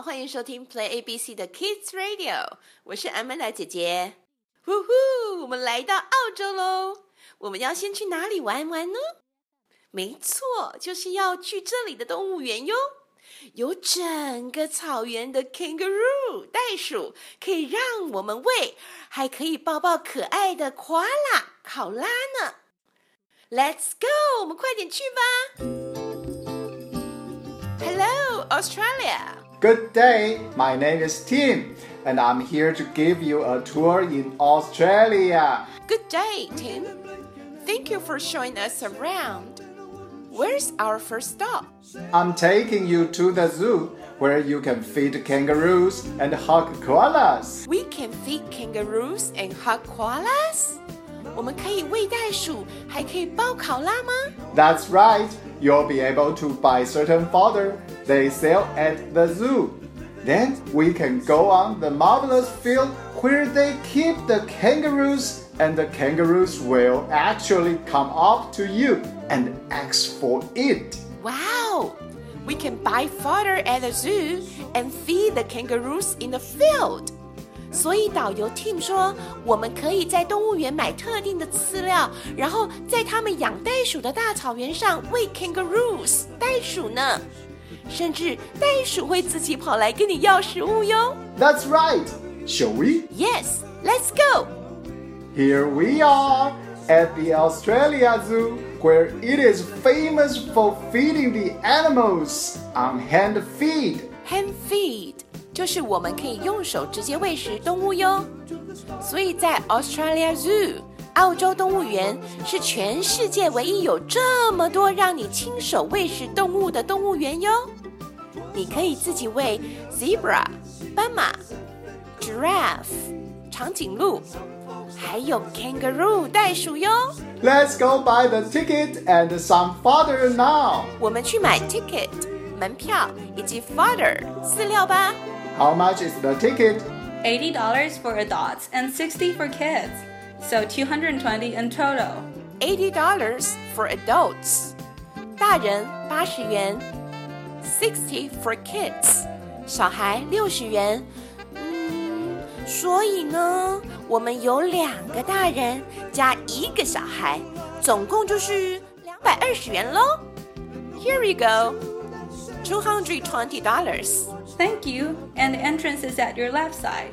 欢迎收听 Play ABC 的 Kids Radio，我是 Amanda 姐姐。呼呼，我们来到澳洲喽！我们要先去哪里玩玩呢？没错，就是要去这里的动物园哟。有整个草原的 kangaroo 袋鼠，可以让我们喂，还可以抱抱可爱的 koala 考拉呢。Let's go，我们快点去吧。Hello, Australia. Good day, my name is Tim, and I'm here to give you a tour in Australia. Good day, Tim. Thank you for showing us around. Where's our first stop? I'm taking you to the zoo where you can feed kangaroos and hug koalas. We can feed kangaroos and hug koalas. 我们可以喂袋鼠，还可以抱考拉吗？ That's right, you'll be able to buy certain fodder they sell at the zoo. Then we can go on the marvelous field where they keep the kangaroos, and the kangaroos will actually come up to you and ask for it. Wow! We can buy fodder at the zoo and feed the kangaroos in the field. 所以导游 Tim 说，我们可以在动物园买特定的饲料，然后在他们养袋鼠的大草原上喂 kangaroos 袋鼠呢。甚至袋鼠会自己跑来跟你要食物哟。 That's right. Shall we? Yes, let's go. Here we are at the Australia Zoo, where it is famous for feeding the animals on hand feed. Hand feed 就是我们可以用手直接喂食动物哟。所以在 Australia Zoo 澳洲动物园是全世界唯一有这么多让你亲手喂食动物的动物园哟。你可以自己喂 zebra 斑马、giraffe 长颈鹿，还有 kangaroo 袋鼠哟。 Let's go buy the ticket and some fodder now. 我们去买 ticket 门票以及 fodder 饲料吧。 How much is the ticket? $80 for adults and 60 for kids. So 220 in total. eighty dollars for adults，大人八十元，sixty for kids，小孩六十元。嗯，所以呢，我们有两个大人加一个小孩，总共就是两百二十元喽。Here we go, two hundred twenty dollars. Thank you. And the entrance is at your left side.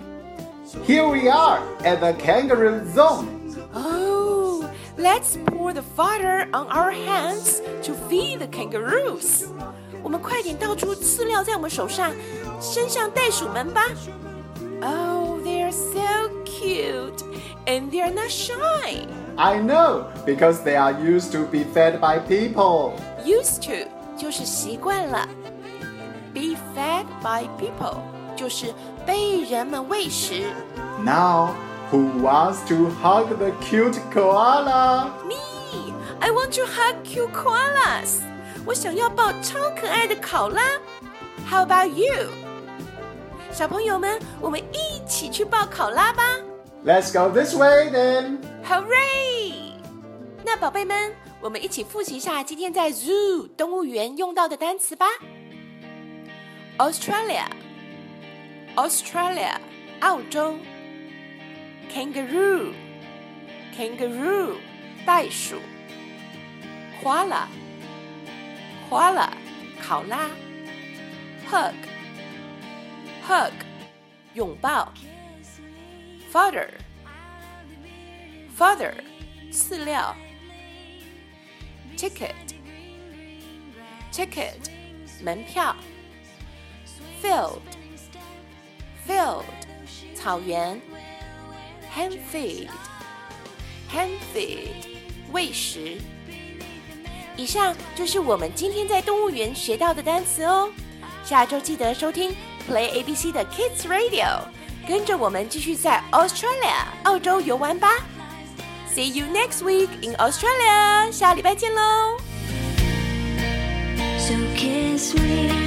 Here we are at the kangaroo zone. Oh, let's pour the fodder on our hands to feed the kangaroos. 我们快点倒出饲料在我们手上，伸向袋鼠们吧。Oh, they're so cute, and they're not shy. I know, because they are used to be fed by people. Used to 就是习惯了，be fed by people 就是被人们喂食。 Now, who wants to hug the cute koala? Me, I want to hug cute koalas. 我想要抱超可爱的考拉。How about you? 小朋友们，我们一起去抱考拉吧 Let's go this way then. ！Hooray！那宝贝们， 我们一起复习一下今天在 zoo 动物园用到的单词吧。Australia, Australia，澳洲。Kangaroo, kangaroo，袋鼠。Koala, koala，考拉。Hug, hug，拥抱。Fodder, fodder，饲料。Ticket, ticket，门票。Field, field，草原。Hand feed, hand feed，喂食。以上就是我们今天在动物园学到的单词哦。下周记得收听 Play ABC 的 Kids Radio，跟着我们继续在 Australia 澳洲游玩吧。 See you next week in Australia，下礼拜见喽。 So kiss me